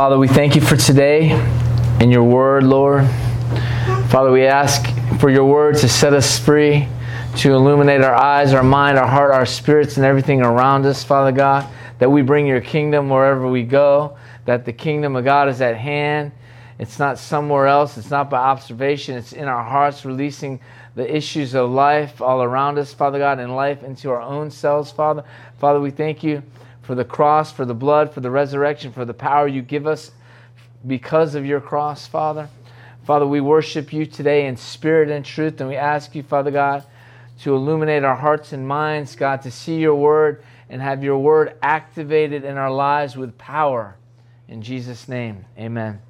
Father, we thank you for today and your word, Lord. Father, we ask for your word to set us free, to illuminate our eyes, our mind, our heart, our spirits, and everything around us, Father God, that we bring your kingdom wherever we go, that the kingdom of God is at hand. It's not somewhere else, it's not by observation, it's in our hearts, releasing the issues of life all around us, Father God, and life into our own selves, Father. Father, we thank you for the cross, for the blood, for the resurrection, for the power you give us because of your cross, Father. Father, we worship you today in spirit and truth, and we ask you, Father God, to illuminate our hearts and minds, God, to see your word and have your word activated in our lives with power. In Jesus' name, amen.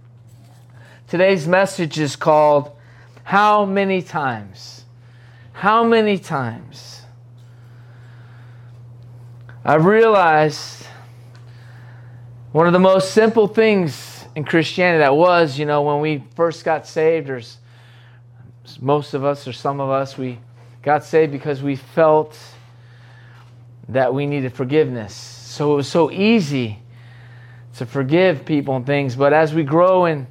Today's message is called How Many Times? How many times? I've realized one of the most simple things in Christianity that was, you know, when we first got saved, or most of us or some of us, we got saved because we felt that we needed forgiveness. So it was so easy to forgive people and things. But as we grow in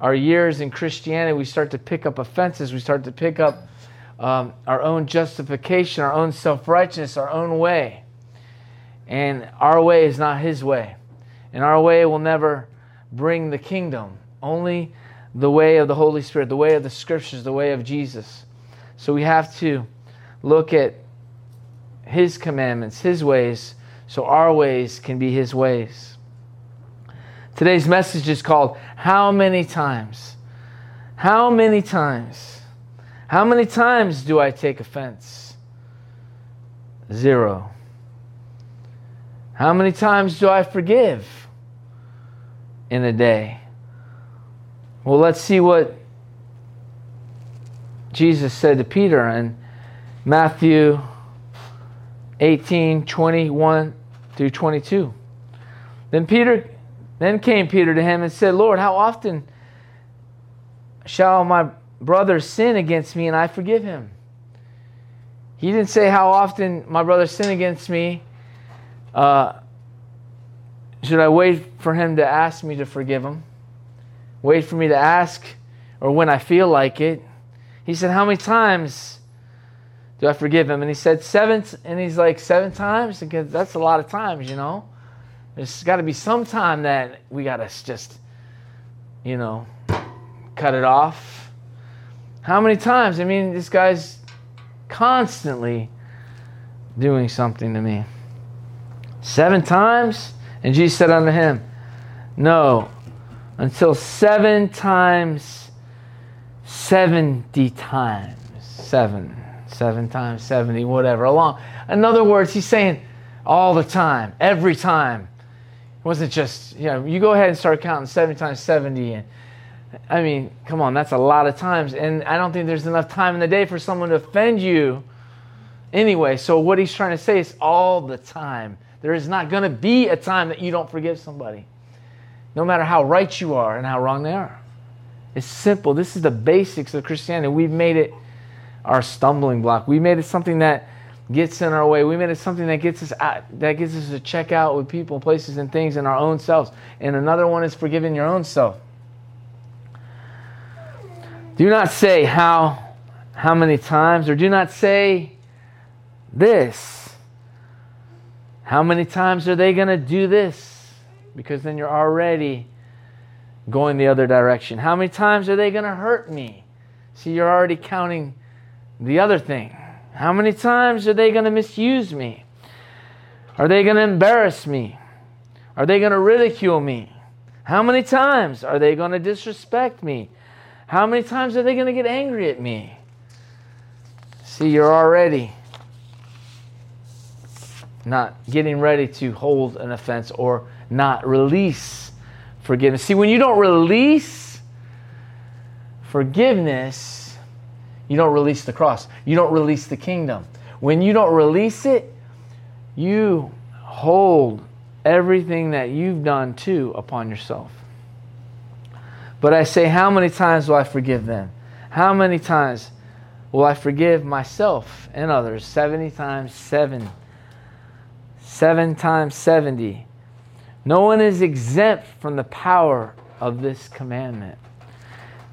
our years in Christianity, we start to pick up offenses. We start to pick up um, our own justification, our own self righteousness, our own way. And our way is not His way. And our way will never bring the kingdom. Only the way of the Holy Spirit, the way of the Scriptures, the way of Jesus. So we have to look at His commandments, His ways, so our ways can be His ways. Today's message is called How Many Times? How many times? How many times do I take offense? Zero. How many times do I forgive in a day? Well, let's see what Jesus said to Peter in Matthew 18 21 through 22. Then Peter then came Peter to him and said, Lord, how often shall my brother sin against me and I forgive him? He didn't say how often my brother sin against me uh, should I wait for him to ask me to forgive him? Wait for me to ask, or when I feel like it? He said, How many times do I forgive him? And he said, Seven. And he's like, Seven times? Because that's a lot of times, you know? There's got to be some time that we got to just, you know, cut it off. How many times? I mean, this guy's constantly doing something to me. Seven times? And Jesus said unto him, No, until seven times, 70 times. Seven, seven times 70, whatever. Along. In other words, he's saying all the time, every time. It wasn't just, you know, you go ahead and start counting seven times 70. And I mean, come on, that's a lot of times. And I don't think there's enough time in the day for someone to offend you anyway. So what he's trying to say is all the time there is not going to be a time that you don't forgive somebody, no matter how right you are and how wrong they are. It's simple. This is the basics of Christianity. We've made it our stumbling block. We made it something that gets in our way. We made it something that gets us out, that gets us to check out with people, places, and things in our own selves. And another one is forgiving your own self. Do not say how how many times, or do not say this how many times are they going to do this? Because then you're already going the other direction. How many times are they going to hurt me? See, you're already counting the other thing. How many times are they going to misuse me? Are they going to embarrass me? Are they going to ridicule me? How many times are they going to disrespect me? How many times are they going to get angry at me? See, you're already not getting ready to hold an offense or not release forgiveness. See, when you don't release forgiveness, you don't release the cross, you don't release the kingdom. When you don't release it, you hold everything that you've done too upon yourself. But I say, how many times will I forgive them? How many times will I forgive myself and others? 70 times 7 7 times 70. No one is exempt from the power of this commandment.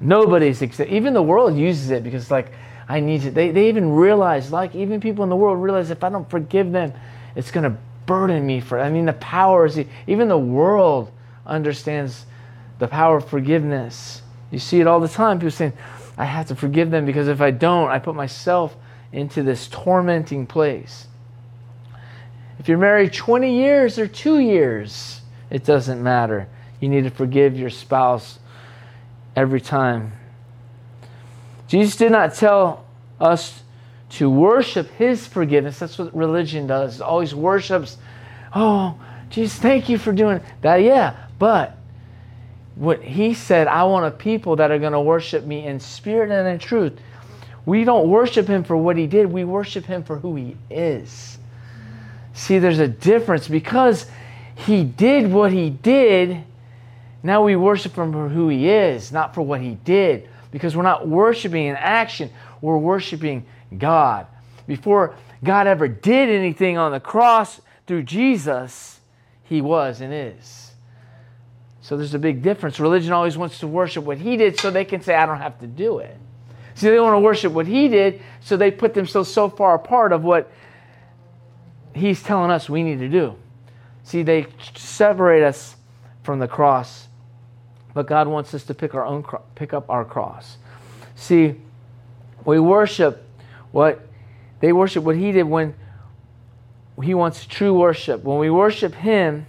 Nobody's exempt. Even the world uses it because, like, I need to. They, they even realize, like, even people in the world realize if I don't forgive them, it's going to burden me for. I mean, the power is. Even the world understands the power of forgiveness. You see it all the time. People saying, I have to forgive them because if I don't, I put myself into this tormenting place. If you're married 20 years or two years, it doesn't matter. You need to forgive your spouse every time. Jesus did not tell us to worship his forgiveness. That's what religion does. It always worships, oh, Jesus, thank you for doing that. Yeah, but what he said, I want a people that are going to worship me in spirit and in truth. We don't worship him for what he did, we worship him for who he is. See, there's a difference because he did what he did. Now we worship him for who he is, not for what he did. Because we're not worshiping in action, we're worshiping God. Before God ever did anything on the cross through Jesus, he was and is. So there's a big difference. Religion always wants to worship what he did so they can say, I don't have to do it. See, they want to worship what he did, so they put themselves so far apart of what he's telling us we need to do. See, they separate us from the cross, but God wants us to pick our own pick up our cross. See, we worship what they worship what he did when he wants true worship. When we worship him,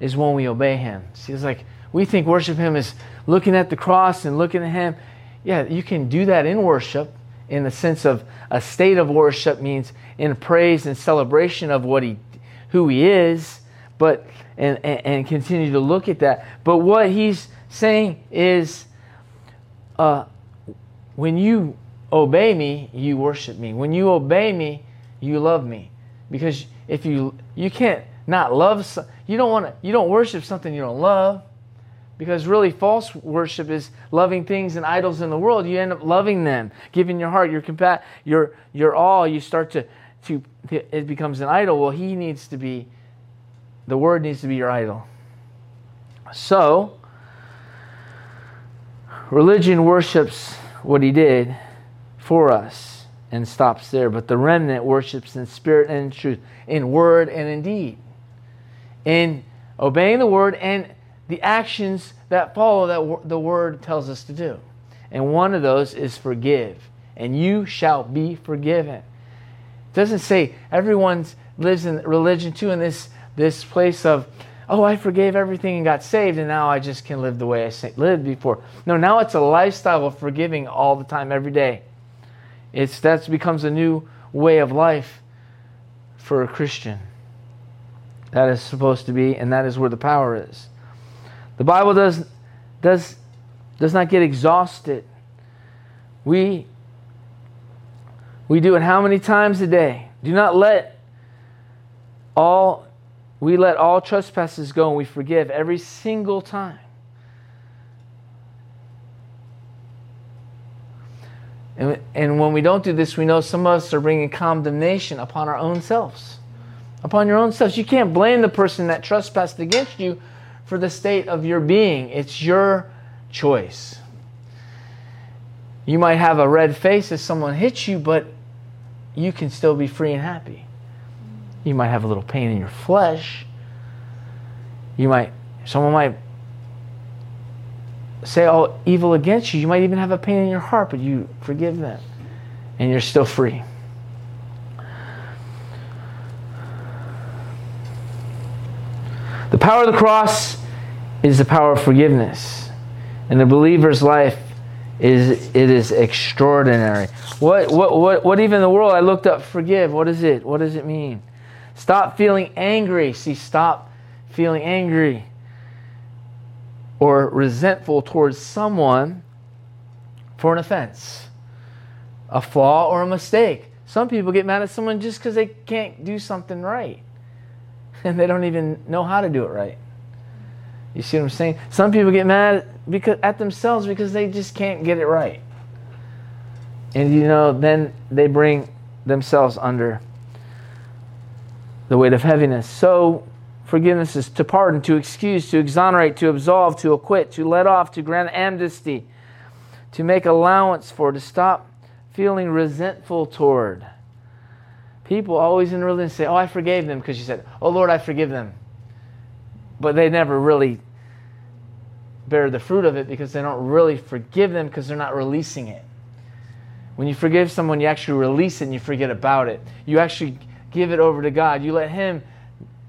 is when we obey Him. See, it's like we think worship Him is looking at the cross and looking at Him. Yeah, you can do that in worship in the sense of a state of worship means in praise and celebration of what He, who He is, but and, and, and continue to look at that. But what He's saying is, uh, when you obey me, you worship me. When you obey me, you love me. Because if you you can't not love you don't want to you don't worship something you don't love because really false worship is loving things and idols in the world. You end up loving them giving your heart your compa- your your all you start to to it becomes an idol. Well he needs to be the word needs to be your idol. So religion worships what he did for us and stops there. But the remnant worships in spirit and in truth in word and in deed. In obeying the word and the actions that follow that the word tells us to do. And one of those is forgive, and you shall be forgiven. It doesn't say everyone lives in religion too in this this place of oh I forgave everything and got saved and now I just can live the way I lived before. No, now it's a lifestyle of forgiving all the time every day. It's that becomes a new way of life for a Christian. That is supposed to be, and that is where the power is. The Bible does, does, does not get exhausted. We, we do it how many times a day? Do not let all, we let all trespasses go and we forgive every single time. And, and when we don't do this, we know some of us are bringing condemnation upon our own selves upon your own selves. You can't blame the person that trespassed against you for the state of your being. It's your choice. You might have a red face if someone hits you, but you can still be free and happy. You might have a little pain in your flesh. You might, someone might say all evil against you. You might even have a pain in your heart, but you forgive them and you're still free. The power of the cross is the power of forgiveness. And the believer's life is it is extraordinary. What what what what even the world I looked up forgive. What is it? What does it mean? Stop feeling angry. See, stop feeling angry or resentful towards someone for an offense, a flaw or a mistake. Some people get mad at someone just because they can't do something right and they don't even know how to do it right. You see what I'm saying? Some people get mad because at themselves because they just can't get it right. And you know, then they bring themselves under the weight of heaviness. So Forgiveness is to pardon, to excuse, to exonerate, to absolve, to acquit, to let off, to grant amnesty, to make allowance for, to stop feeling resentful toward. People always in religion say, Oh, I forgave them because you said, Oh, Lord, I forgive them. But they never really bear the fruit of it because they don't really forgive them because they're not releasing it. When you forgive someone, you actually release it and you forget about it. You actually give it over to God. You let Him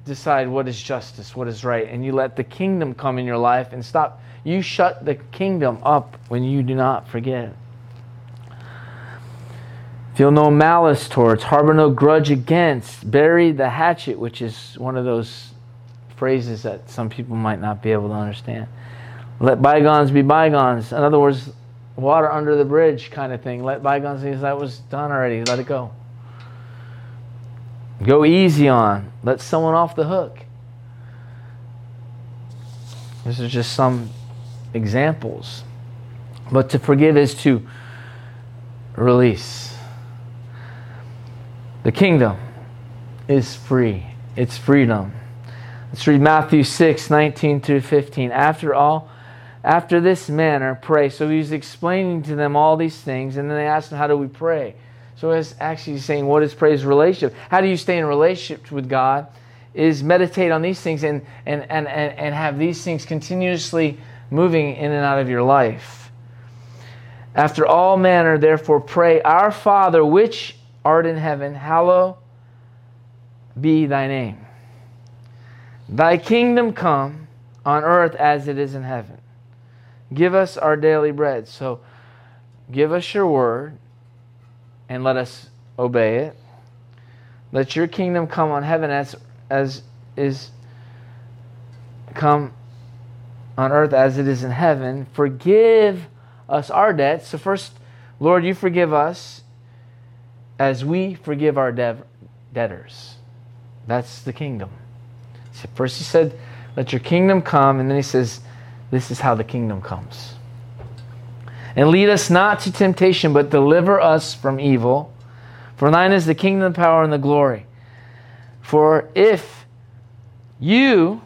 decide what is justice, what is right, and you let the kingdom come in your life and stop. You shut the kingdom up when you do not forgive. Feel no malice towards, harbor no grudge against, bury the hatchet, which is one of those phrases that some people might not be able to understand. Let bygones be bygones. In other words, water under the bridge kind of thing. Let bygones be that was done already. Let it go. Go easy on. Let someone off the hook. These are just some examples. But to forgive is to release. The kingdom is free, it's freedom. Let's read Matthew 6 19 through 15. After all, after this manner, pray. So he's explaining to them all these things, and then they asked him, How do we pray? So it's actually saying, What is praise relationship? How do you stay in relationship with God? Is meditate on these things and, and, and, and, and have these things continuously moving in and out of your life. After all manner, therefore, pray, Our Father, which art in heaven, hallowed be thy name. Thy kingdom come on earth as it is in heaven. Give us our daily bread. So give us your word and let us obey it. Let your kingdom come on heaven as as is come on earth as it is in heaven. Forgive us our debts. So first, Lord, you forgive us as we forgive our debtors. That's the kingdom. First he said, let your kingdom come, and then he says, this is how the kingdom comes. And lead us not to temptation, but deliver us from evil. For thine is the kingdom, the power, and the glory. For if you,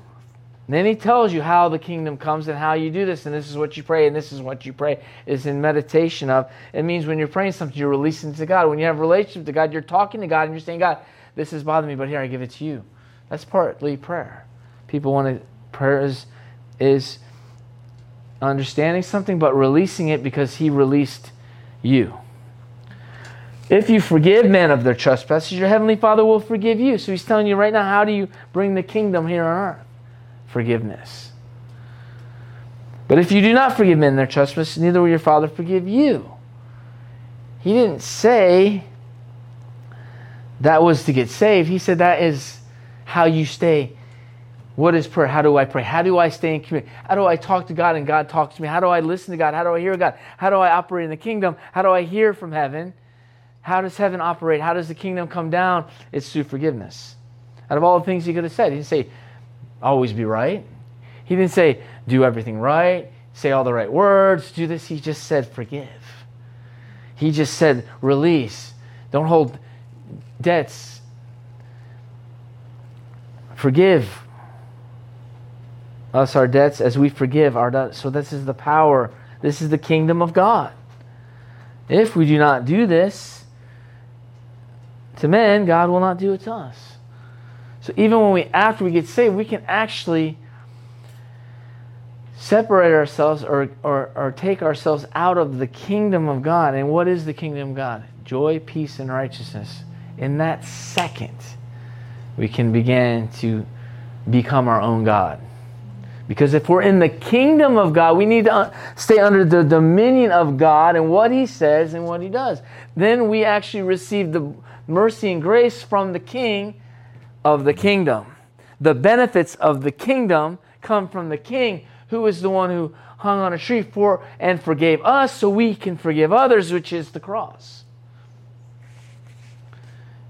then he tells you how the kingdom comes and how you do this, and this is what you pray, and this is what you pray, is in meditation of. It means when you're praying something, you're releasing to God. When you have a relationship to God, you're talking to God, and you're saying, God, this is bothering me, but here I give it to you. That's partly prayer. People want to, prayer is, is understanding something, but releasing it because He released you. If you forgive men of their trespasses, your heavenly Father will forgive you. So He's telling you right now, how do you bring the kingdom here on earth? Forgiveness. But if you do not forgive men their trespasses, neither will your Father forgive you. He didn't say that was to get saved. He said that is how you stay what is prayer? How do I pray? How do I stay in community? How do I talk to God and God talks to me? How do I listen to God? How do I hear God? How do I operate in the kingdom? How do I hear from heaven? How does heaven operate? How does the kingdom come down? It's through forgiveness. Out of all the things he could have said, he didn't say, always be right. He didn't say, do everything right, say all the right words, do this. He just said, forgive. He just said, release. Don't hold debts. Forgive us our debts as we forgive our debts. So this is the power. This is the kingdom of God. If we do not do this to men, God will not do it to us. So even when we after we get saved, we can actually separate ourselves or, or, or take ourselves out of the kingdom of God. And what is the kingdom of God? Joy, peace, and righteousness. In that second, we can begin to become our own God. Because if we're in the kingdom of God, we need to uh, stay under the dominion of God and what He says and what He does. Then we actually receive the mercy and grace from the King of the kingdom. The benefits of the kingdom come from the King, who is the one who hung on a tree for and forgave us so we can forgive others, which is the cross.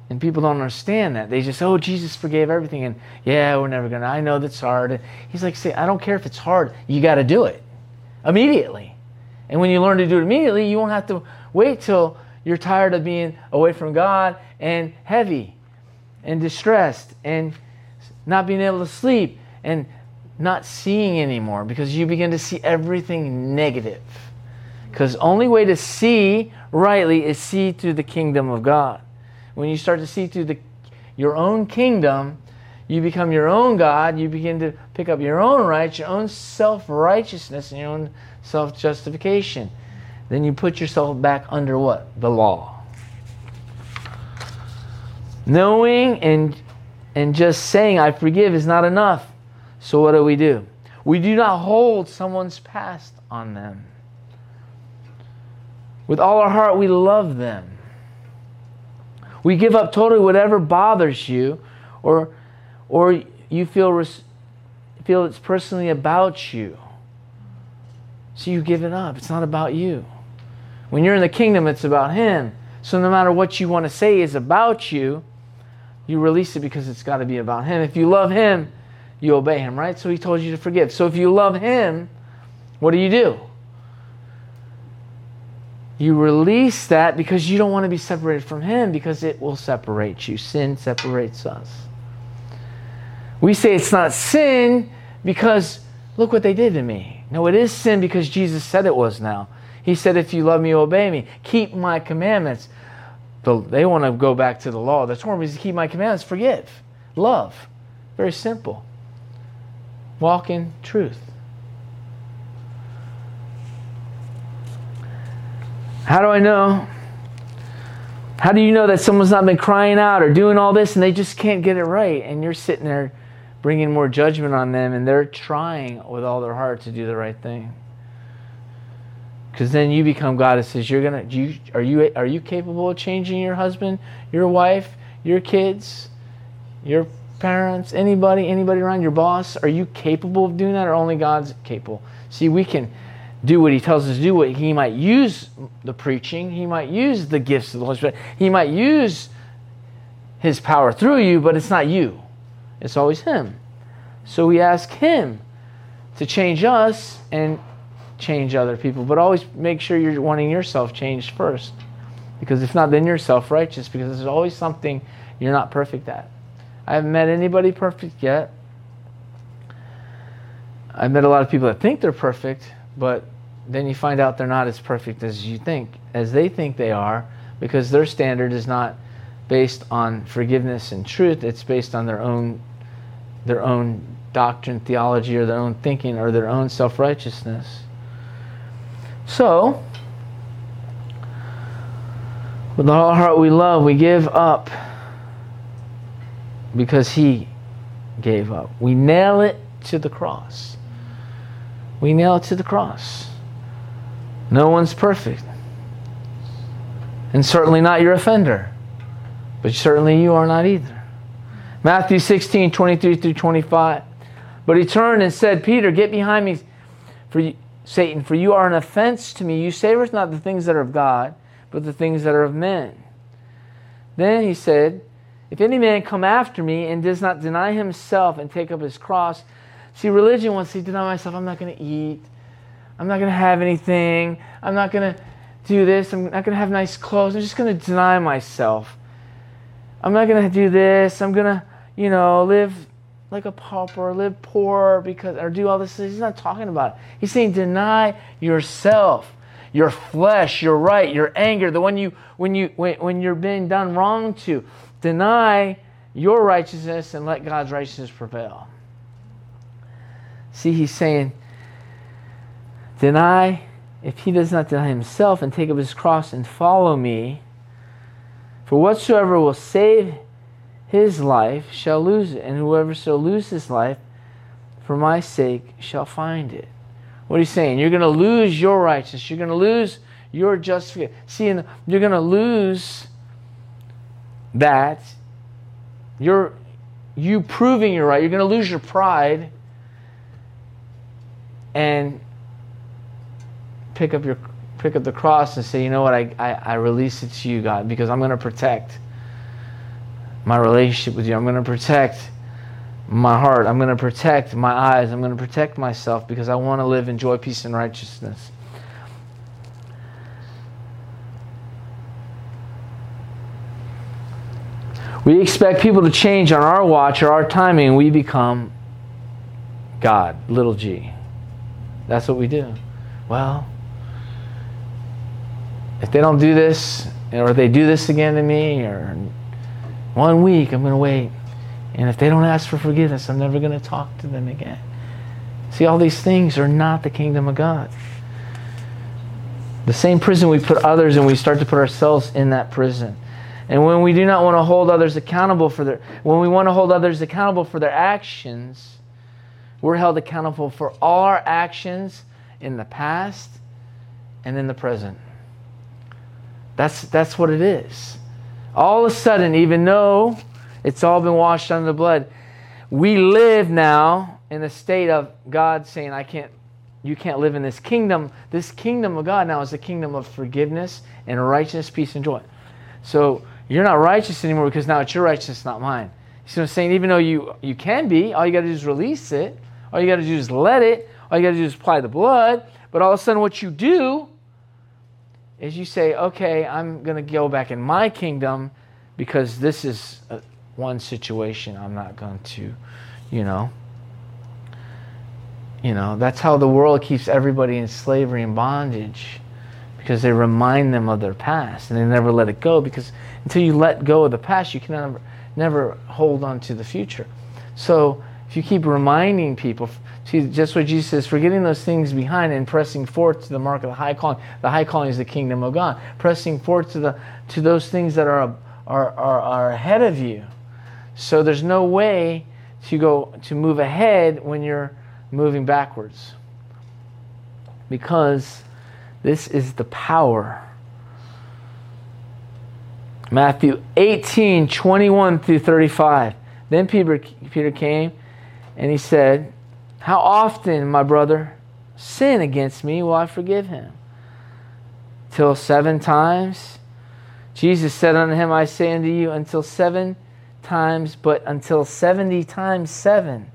And people don't understand that. They just, oh, Jesus forgave everything. And yeah, we're never to. I know that's hard. He's like, say, I don't care if it's hard. You got to do it immediately. And when you learn to do it immediately, you won't have to wait till you're tired of being away from God and heavy and distressed and not being able to sleep, and not seeing anymore because you begin to see everything negative. Because only way to see rightly is see through the kingdom of God. When you start to see through the, your own kingdom, you become your own God. You begin to pick up your own rights, your own self righteousness, and your own self justification. Then you put yourself back under what? The law. Knowing and, and just saying, I forgive, is not enough. So what do we do? We do not hold someone's past on them. With all our heart, we love them. We give up totally whatever bothers you or, or you feel, res- feel it's personally about you. So you give it up. It's not about you. When you're in the kingdom, it's about Him. So no matter what you want to say is about you, you release it because it's got to be about Him. If you love Him, you obey Him, right? So He told you to forgive. So if you love Him, what do you do? You release that because you don't want to be separated from Him because it will separate you. Sin separates us. We say it's not sin because look what they did to me. No, it is sin because Jesus said it was now. He said, If you love me, obey me. Keep my commandments. They want to go back to the law. The Torah means to keep my commandments, forgive, love. Very simple. Walk in truth. How do I know? How do you know that someone's not been crying out or doing all this and they just can't get it right? And you're sitting there bringing more judgment on them and they're trying with all their heart to do the right thing. Because then you become God that says, You're gonna you are you are you capable of changing your husband, your wife, your kids, your parents, anybody, anybody around your boss? Are you capable of doing that or only God's capable? See, we can do what he tells us to do. What he might use the preaching, he might use the gifts of the Holy Spirit, he might use his power through you, but it's not you. It's always him. So we ask him to change us and change other people, but always make sure you're wanting yourself changed first. Because if not, then you're self righteous, because there's always something you're not perfect at. I haven't met anybody perfect yet. I've met a lot of people that think they're perfect, but then you find out they're not as perfect as you think, as they think they are, because their standard is not based on forgiveness and truth. It's based on their own, their own doctrine, theology, or their own thinking, or their own self righteousness. So, with all our heart we love, we give up because He gave up. We nail it to the cross. We nail it to the cross. No one's perfect. And certainly not your offender. But certainly you are not either. Matthew 16, 23 through 25. But he turned and said, Peter, get behind me, for you, Satan, for you are an offense to me. You savor not the things that are of God, but the things that are of men. Then he said, If any man come after me and does not deny himself and take up his cross, see, religion wants to deny myself. I'm not going to eat. I'm not going to have anything. I'm not going to do this. I'm not going to have nice clothes. I'm just going to deny myself. I'm not going to do this. I'm going to, you know, live like a pauper, live poor because or do all this. He's not talking about it. He's saying deny yourself, your flesh, your right, your anger, the one you when you when, when you're being done wrong to. Deny your righteousness and let God's righteousness prevail. See, he's saying Deny, if he does not deny himself and take up his cross and follow me, for whatsoever will save his life shall lose it, and whoever shall lose his life for my sake shall find it. What are you saying? You're going to lose your righteousness. You're going to lose your justification. See, you're going to lose that. You're you proving you're right. You're going to lose your pride, and pick up your pick up the cross and say, you know what, I, I, I release it to you, God, because I'm going to protect my relationship with you. I'm going to protect my heart. I'm going to protect my eyes. I'm going to protect myself because I want to live in joy, peace, and righteousness. We expect people to change on our watch or our timing, we become God, little g. That's what we do. Well, if they don't do this, or they do this again to me, or one week, I'm going to wait. And if they don't ask for forgiveness, I'm never going to talk to them again. See, all these things are not the kingdom of God. The same prison we put others in, we start to put ourselves in that prison. And when we do not want to hold others accountable for their when we want to hold others accountable for their actions, we're held accountable for all our actions in the past and in the present. That's that's what it is. All of a sudden, even though it's all been washed under the blood, we live now in a state of God saying, I can't you can't live in this kingdom. This kingdom of God now is the kingdom of forgiveness and righteousness, peace, and joy. So you're not righteous anymore because now it's your righteousness, not mine. You see what I'm saying? Even though you, you can be, all you got to do is release it. All you got to do is let it. All you got to do is apply the blood. But all of a sudden, what you do is you say, okay, I'm going to go back in my kingdom because this is a, one situation I'm not going to, you know, you know, that's how the world keeps everybody in slavery and bondage because they remind them of their past and they never let it go because until you let go of the past, you can never, never hold on to the future. So if you keep reminding people, just what Jesus says, forgetting those things behind and pressing forth to the mark of the high calling. The high calling is the kingdom of God. Pressing forth to, the, to those things that are, are, are, are ahead of you. So there's no way to go to move ahead when you're moving backwards. Because this is the power. Matthew 18, 21 through 35. Then Peter, Peter came and he said, How often, my brother, sin against me will I forgive him? Till seven times? Jesus said unto him, I say unto you, until seven times, but until 70 times seven.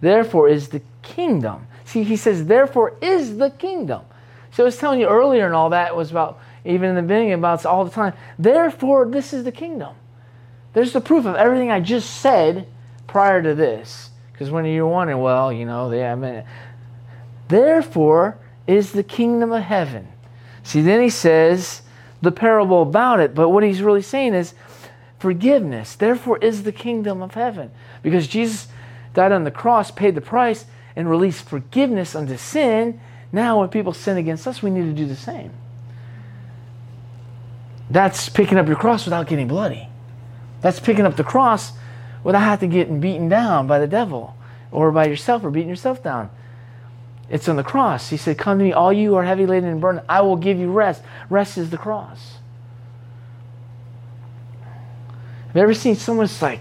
Therefore is the kingdom. See, he says, therefore is the kingdom. So I was telling you earlier and all that was about, even in the beginning, about all the time. Therefore, this is the kingdom. There's the proof of everything I just said prior to this. Because when you're wondering, well, you know, they, I mean, therefore is the kingdom of heaven. See, then he says the parable about it, but what he's really saying is forgiveness. Therefore is the kingdom of heaven. Because Jesus died on the cross, paid the price, and released forgiveness unto sin. Now, when people sin against us, we need to do the same. That's picking up your cross without getting bloody. That's picking up the cross without having to get beaten down by the devil or by yourself or beating yourself down. It's on the cross. He said, Come to me, all you are heavy laden and burdened, I will give you rest. Rest is the cross. Have you ever seen someone's like,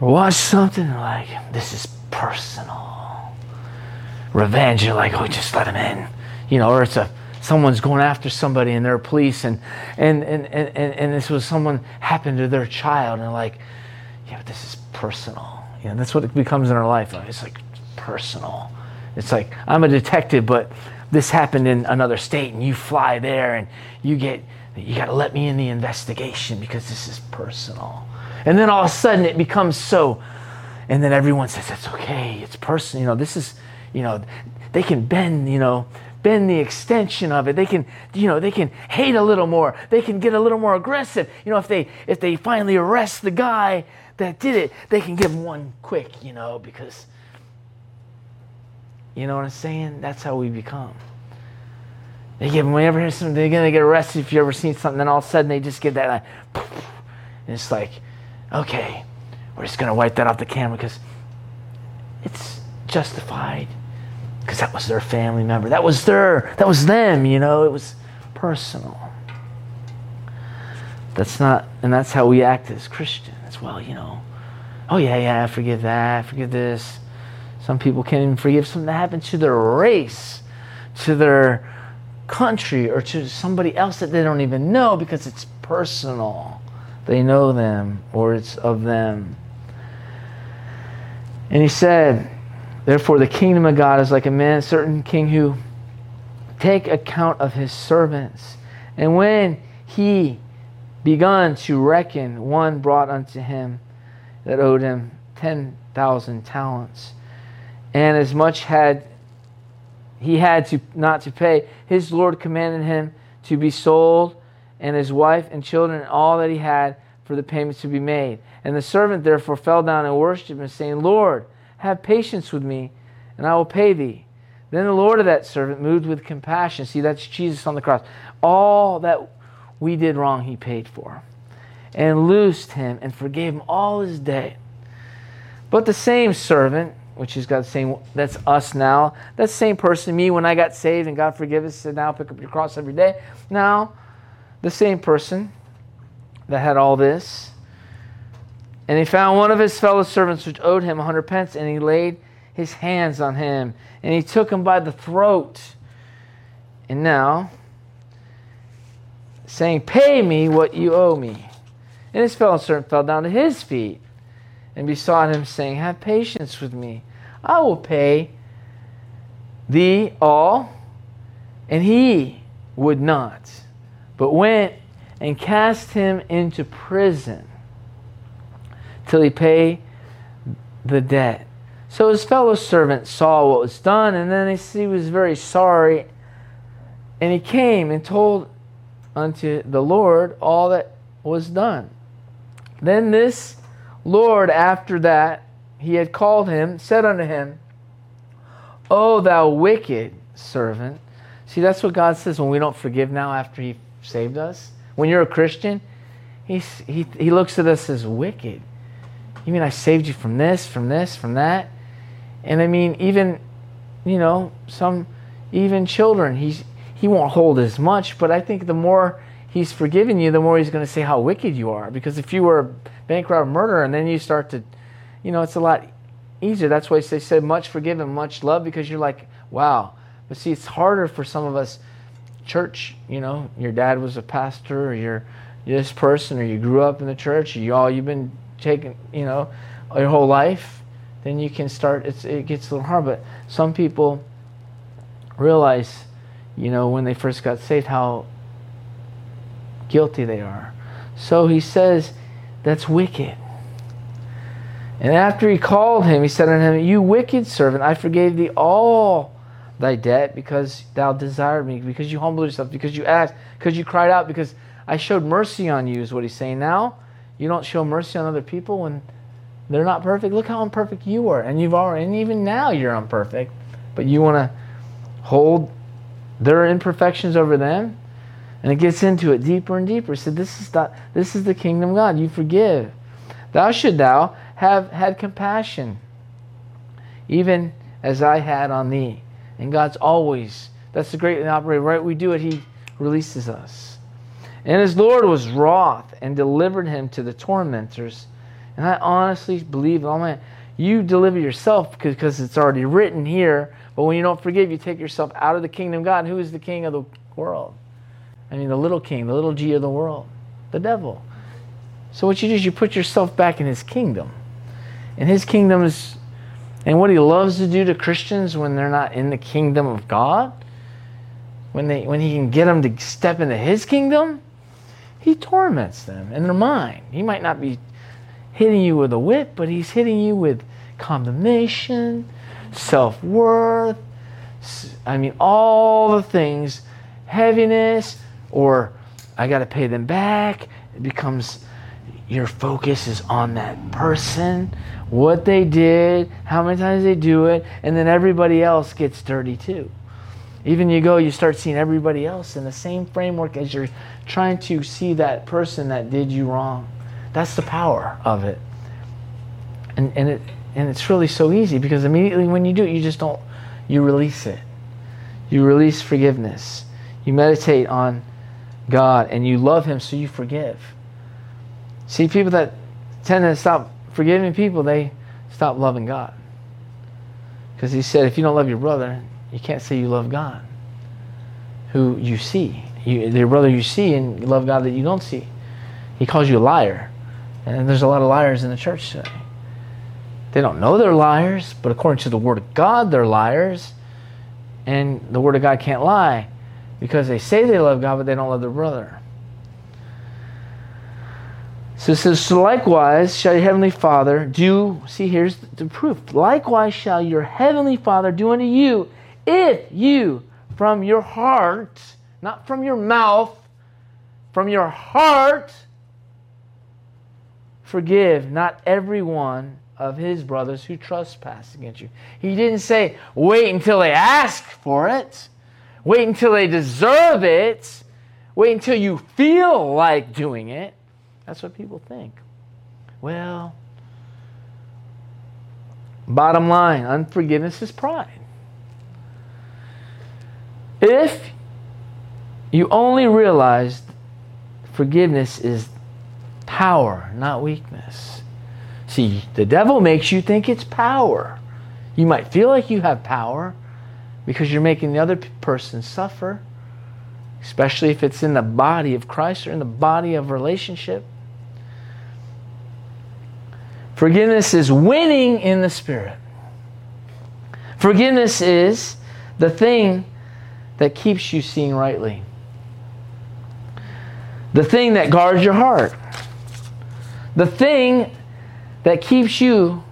watch something like, this is personal. Revenge, you're like, oh, just let him in. You know, or it's a, someone's going after somebody and they're police and, and, and, and, and this was someone happened to their child and like, yeah, but this is personal. You know, that's what it becomes in our life. It's like personal. It's like, I'm a detective, but this happened in another state and you fly there and you get, you got to let me in the investigation because this is personal. And then all of a sudden it becomes so, and then everyone says, it's okay, it's personal. You know, this is, you know, they can bend, you know, bend the extension of it. They can, you know, they can hate a little more. They can get a little more aggressive. You know, if they if they finally arrest the guy that did it, they can give him one quick, you know, because you know what I'm saying? That's how we become. They give them whenever hear something, they're gonna get arrested if you ever seen something, then all of a sudden they just get that like, and it's like, okay, we're just gonna wipe that off the camera because it's justified because that was their family member. That was their, that was them, you know, it was personal. That's not, and that's how we act as Christians. Well, you know, oh yeah, yeah, I forgive that, I forgive this. Some people can't even forgive something that happened to their race, to their country, or to somebody else that they don't even know because it's personal. They know them, or it's of them. And he said, Therefore, the kingdom of God is like a man, certain king who take account of his servants. And when he begun to reckon, one brought unto him that owed him ten thousand talents. And as much had he had to not to pay, his Lord commanded him to be sold, and his wife and children and all that he had for the payments to be made. And the servant therefore fell down and worshipped him, saying, Lord, have patience with me, and I will pay thee. Then the Lord of that servant, moved with compassion, see, that's Jesus on the cross. All that we did wrong, he paid for, and loosed him and forgave him all his debt. But the same servant, which is God same, that's us now, that same person, me, when I got saved and God forgive us, said, now pick up your cross every day. Now, the same person that had all this, and he found one of his fellow servants which owed him a hundred pence, and he laid his hands on him, and he took him by the throat. And now, saying, Pay me what you owe me. And his fellow servant fell down to his feet and besought him, saying, Have patience with me. I will pay thee all. And he would not, but went and cast him into prison till he pay the debt. So his fellow servant saw what was done, and then he was very sorry. And he came and told unto the Lord all that was done. Then this Lord, after that he had called him, said unto him, O thou wicked servant. See, that's what God says when we don't forgive now after he saved us. When you're a Christian, he, he, he looks at us as wicked. You mean I saved you from this, from this, from that? And I mean, even, you know, some, even children, he's, he won't hold as much, but I think the more he's forgiven you, the more he's going to say how wicked you are. Because if you were a bank robber murderer and then you start to, you know, it's a lot easier. That's why they said much forgiven, much love, because you're like, wow. But see, it's harder for some of us, church, you know, your dad was a pastor or you're this person or you grew up in the church, or you all you've been taking, you know, your whole life, then you can start, it's, it gets a little hard. But some people realize, you know, when they first got saved, how guilty they are. So he says, that's wicked. And after he called him, he said unto him, You wicked servant, I forgave thee all thy debt because thou desired me, because you humbled yourself, because you asked, because you cried out, because I showed mercy on you, is what he's saying. Now, you don't show mercy on other people when they're not perfect. Look how imperfect you are. And you've already, and even now you're imperfect, but you want to hold their imperfections over them. And it gets into it deeper and deeper. So this is the, this is the kingdom of God. You forgive. Thou should thou have had compassion, even as I had on thee. And God's always, that's the great operator, right? We do it, He releases us. And his Lord was wroth and delivered him to the tormentors. And I honestly believe, oh man, you deliver yourself because it's already written here. But when you don't forgive, you take yourself out of the kingdom of God. Who is the king of the world? I mean, the little king, the little g of the world, the devil. So what you do is you put yourself back in his kingdom. And his kingdom is, and what he loves to do to Christians when they're not in the kingdom of God, when, they, when he can get them to step into his kingdom, he torments them in their mind. He might not be hitting you with a whip, but he's hitting you with condemnation, self worth, I mean, all the things, heaviness, or I got to pay them back. It becomes your focus is on that person, what they did, how many times they do it, and then everybody else gets dirty too. Even you go, you start seeing everybody else in the same framework as you're trying to see that person that did you wrong. That's the power of it. And, and, it, and it's really so easy because immediately when you do it, you just don't, you release it. You release forgiveness. You meditate on God and you love Him, so you forgive. See, people that tend to stop forgiving people, they stop loving God. Because He said, if you don't love your brother, you can't say you love God, who you see. You, your brother you see, and you love God that you don't see. He calls you a liar. And there's a lot of liars in the church today. They don't know they're liars, but according to the Word of God, they're liars. And the Word of God can't lie because they say they love God, but they don't love their brother. So it says, so likewise shall your heavenly Father do, see, here's the proof. Likewise shall your heavenly Father do unto you if you from your heart, not from your mouth, from your heart, forgive not every one of his brothers who trespass against you. He didn't say, wait until they ask for it, wait until they deserve it, wait until you feel like doing it. That's what people think. Well, bottom line unforgiveness is pride. If you only realized forgiveness is power, not weakness. See, the devil makes you think it's power. You might feel like you have power because you're making the other person suffer, especially if it's in the body of Christ or in the body of relationship. Forgiveness is winning in the Spirit. Forgiveness is the thing that keeps you seeing rightly, the thing that guards your heart, the thing that keeps you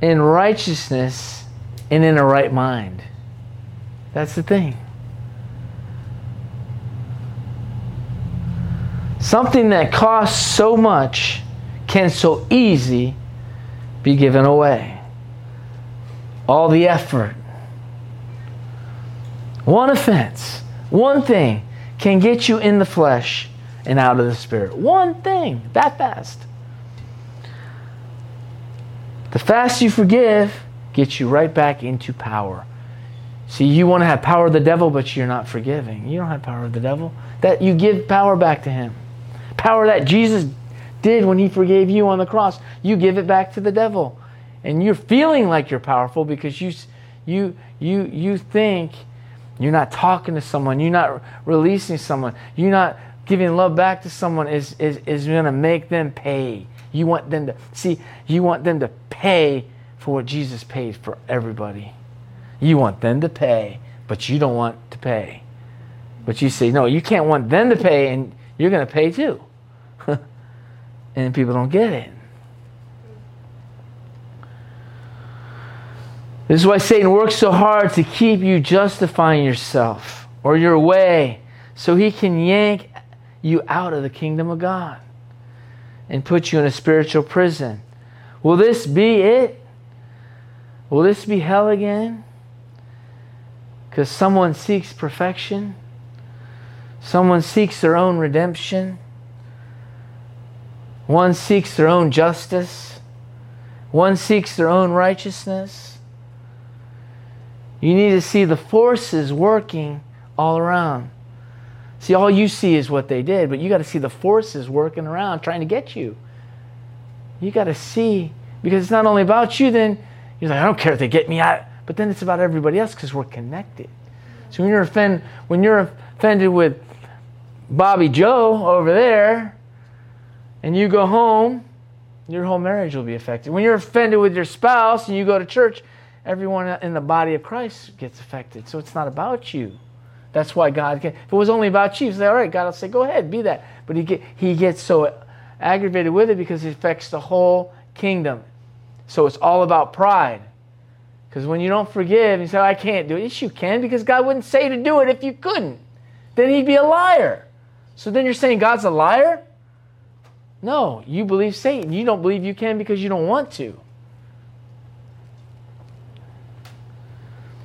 in righteousness and in a right mind. That's the thing. Something that costs so much can so easy be given away. All the effort. One offense, one thing can get you in the flesh and out of the spirit. One thing, that fast. The fast you forgive gets you right back into power. See, you want to have power of the devil, but you're not forgiving. You don't have power of the devil. That you give power back to him. Power that Jesus did when he forgave you on the cross. You give it back to the devil. And you're feeling like you're powerful because you you you you think you're not talking to someone, you're not releasing someone, you're not giving love back to someone is is, is going to make them pay. You want them to see, you want them to pay for what Jesus paid for everybody. You want them to pay, but you don't want to pay. But you say, no, you can't want them to pay and you're going to pay too and people don't get it. This is why Satan works so hard to keep you justifying yourself or your way so he can yank you out of the kingdom of God and put you in a spiritual prison. Will this be it? Will this be hell again? Because someone seeks perfection, someone seeks their own redemption. One seeks their own justice. One seeks their own righteousness. You need to see the forces working all around. See, all you see is what they did, but you got to see the forces working around trying to get you. You got to see, because it's not only about you, then you're like, I don't care if they get me out, but then it's about everybody else because we're connected. So when you're, offend, when you're offended with Bobby Joe over there, and you go home, your whole marriage will be affected. When you're offended with your spouse and you go to church, everyone in the body of Christ gets affected. So it's not about you. That's why God can. If it was only about you, say, all right, God will say, go ahead, be that. But he, get, he gets so aggravated with it because it affects the whole kingdom. So it's all about pride. Because when you don't forgive, you say, I can't do it. Yes, you can, because God wouldn't say to do it if you couldn't. Then he'd be a liar. So then you're saying God's a liar? No, you believe Satan. You don't believe you can because you don't want to.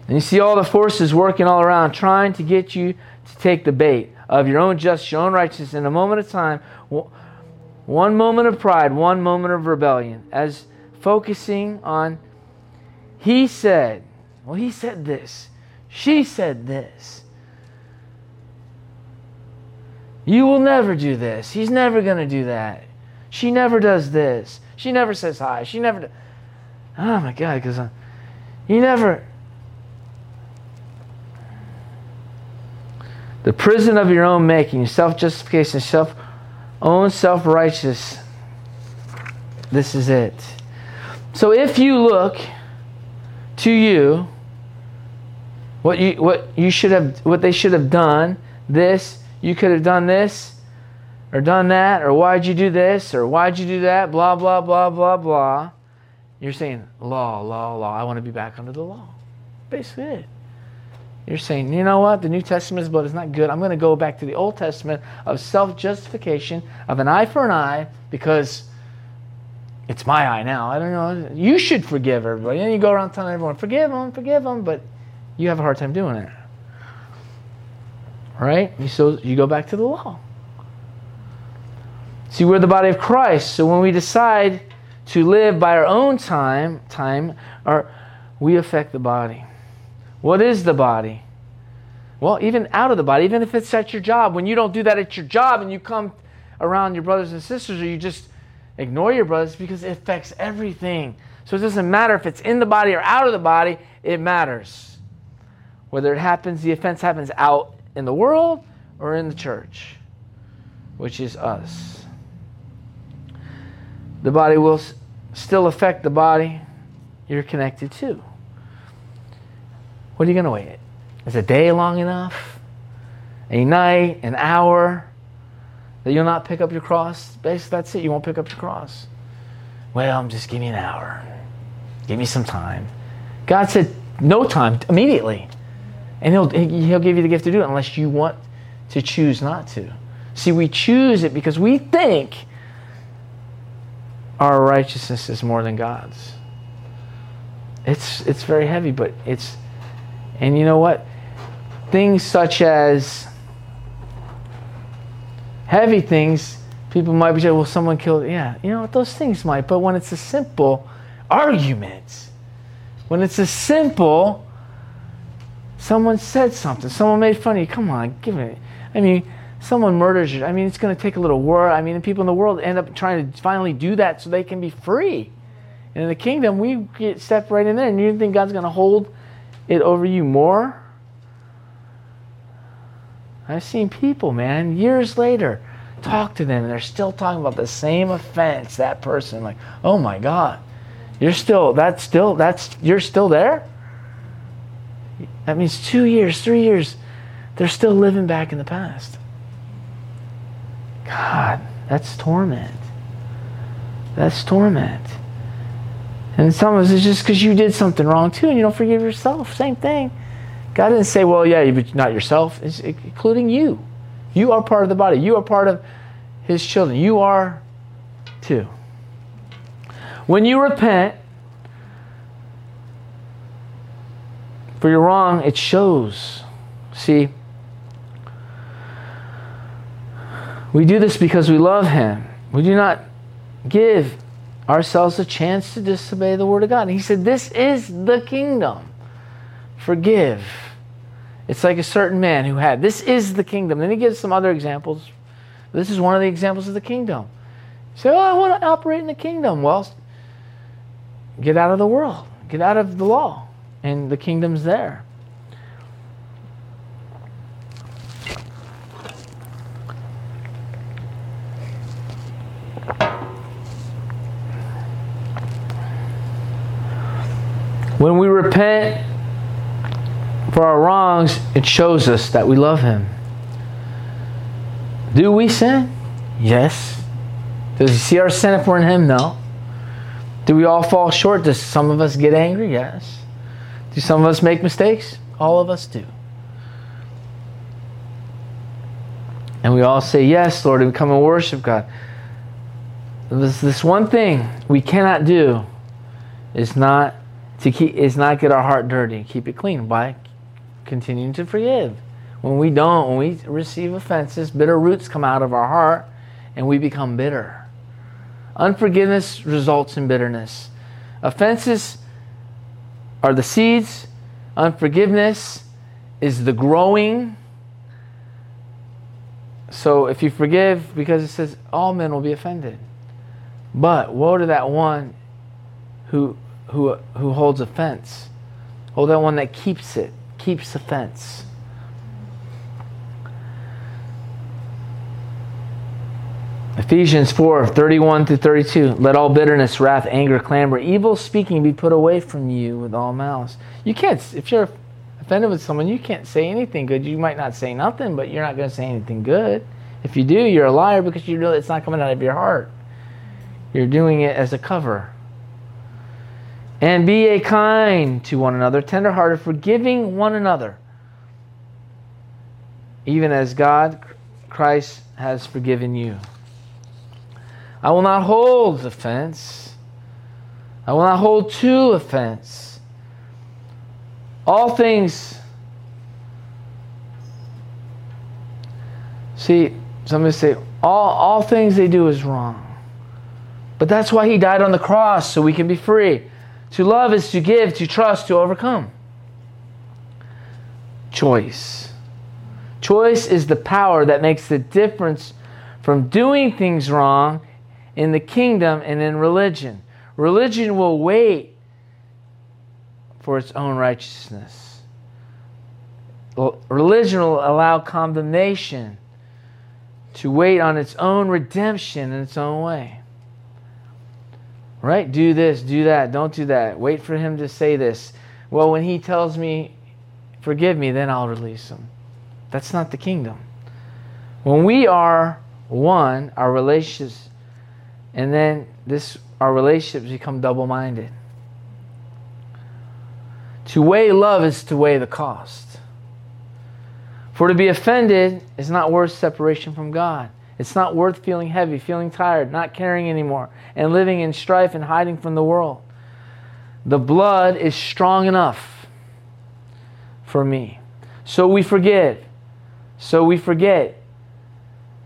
And you see all the forces working all around, trying to get you to take the bait of your own justice, your own righteousness in a moment of time. One moment of pride, one moment of rebellion, as focusing on, he said, well, he said this, she said this. You will never do this. He's never going to do that. She never does this. She never says hi. She never. Do- oh my God, because uh, you never. The prison of your own making, self justification, self own self righteous. This is it. So if you look to you, what you what you should have what they should have done, this, you could have done this, or done that, or why'd you do this, or why'd you do that, blah, blah, blah, blah, blah, you're saying, law, law, law, I want to be back under the law. Basically it. You're saying, you know what? The New Testament's blood is not good. I'm going to go back to the Old Testament of self justification, of an eye for an eye, because it's my eye now. I don't know. You should forgive everybody. And you go around telling everyone, forgive them, forgive them, but you have a hard time doing it. Right? So you go back to the law. See, we're the body of Christ. So when we decide to live by our own time, time, or we affect the body. What is the body? Well, even out of the body, even if it's at your job, when you don't do that at your job and you come around your brothers and sisters or you just ignore your brothers because it affects everything. So it doesn't matter if it's in the body or out of the body, it matters. Whether it happens, the offense happens out in the world or in the church, which is us. The body will still affect the body you're connected to. What are you going to wait? Is a day long enough? A night, an hour that you'll not pick up your cross? Basically, that's it. You won't pick up your cross. Well, just give me an hour. Give me some time. God said, no time, immediately. And he'll, he'll give you the gift to do it unless you want to choose not to. See, we choose it because we think our righteousness is more than God's. It's, it's very heavy, but it's and you know what? Things such as heavy things, people might be saying, well, someone killed. Yeah, you know what? Those things might. But when it's a simple argument, when it's a simple, someone said something, someone made fun of you, come on, give me. I mean, someone murders you. I mean, it's going to take a little war. I mean, people in the world end up trying to finally do that so they can be free. And in the kingdom, we get stepped right in there, and you think God's going to hold it over you more. I've seen people, man, years later, talk to them and they're still talking about the same offense, that person. Like, oh my God, you're still, that's still, that's, you're still there? That means two years, three years, they're still living back in the past. God, that's torment. That's torment. And some of us, it's just because you did something wrong too, and you don't forgive yourself. Same thing. God didn't say, well, yeah, but not yourself, it's including you. You are part of the body. You are part of His children. You are too. When you repent for your wrong, it shows. See, we do this because we love Him. We do not give ourselves a chance to disobey the Word of God. And he said, This is the kingdom. Forgive. It's like a certain man who had, This is the kingdom. Then he gives some other examples. This is one of the examples of the kingdom. Say, Oh, I want to operate in the kingdom. Well, get out of the world, get out of the law, and the kingdom's there. When we repent for our wrongs, it shows us that we love Him. Do we sin? Yes. Does He see our sin if we're in Him? No. Do we all fall short? Does some of us get angry? Yes. Do some of us make mistakes? All of us do. And we all say, Yes, Lord, and we come and worship God. This, this one thing we cannot do is not to keep is not get our heart dirty and keep it clean by continuing to forgive. When we don't, when we receive offenses, bitter roots come out of our heart and we become bitter. Unforgiveness results in bitterness. Offenses are the seeds, unforgiveness is the growing. So if you forgive, because it says all men will be offended. But woe to that one who who, who holds offense. Oh, that one that keeps it, keeps offense. Ephesians 4 31 to 32. Let all bitterness, wrath, anger, clamor, evil speaking be put away from you with all malice. You can't, if you're offended with someone, you can't say anything good. You might not say nothing, but you're not going to say anything good. If you do, you're a liar because you know it's not coming out of your heart. You're doing it as a cover. And be a kind to one another, tenderhearted, forgiving one another, even as God, Christ, has forgiven you. I will not hold offense. I will not hold to offense. All things. See, somebody say, all, all things they do is wrong. But that's why he died on the cross, so we can be free. To love is to give, to trust, to overcome. Choice. Choice is the power that makes the difference from doing things wrong in the kingdom and in religion. Religion will wait for its own righteousness. Religion will allow condemnation to wait on its own redemption in its own way. Right? Do this, do that, don't do that. Wait for him to say this. Well, when he tells me, forgive me, then I'll release him. That's not the kingdom. When we are one, our relationships, and then this our relationships become double minded. To weigh love is to weigh the cost. For to be offended is not worth separation from God. It's not worth feeling heavy, feeling tired, not caring anymore, and living in strife and hiding from the world. The blood is strong enough for me. So we forgive. So we forget.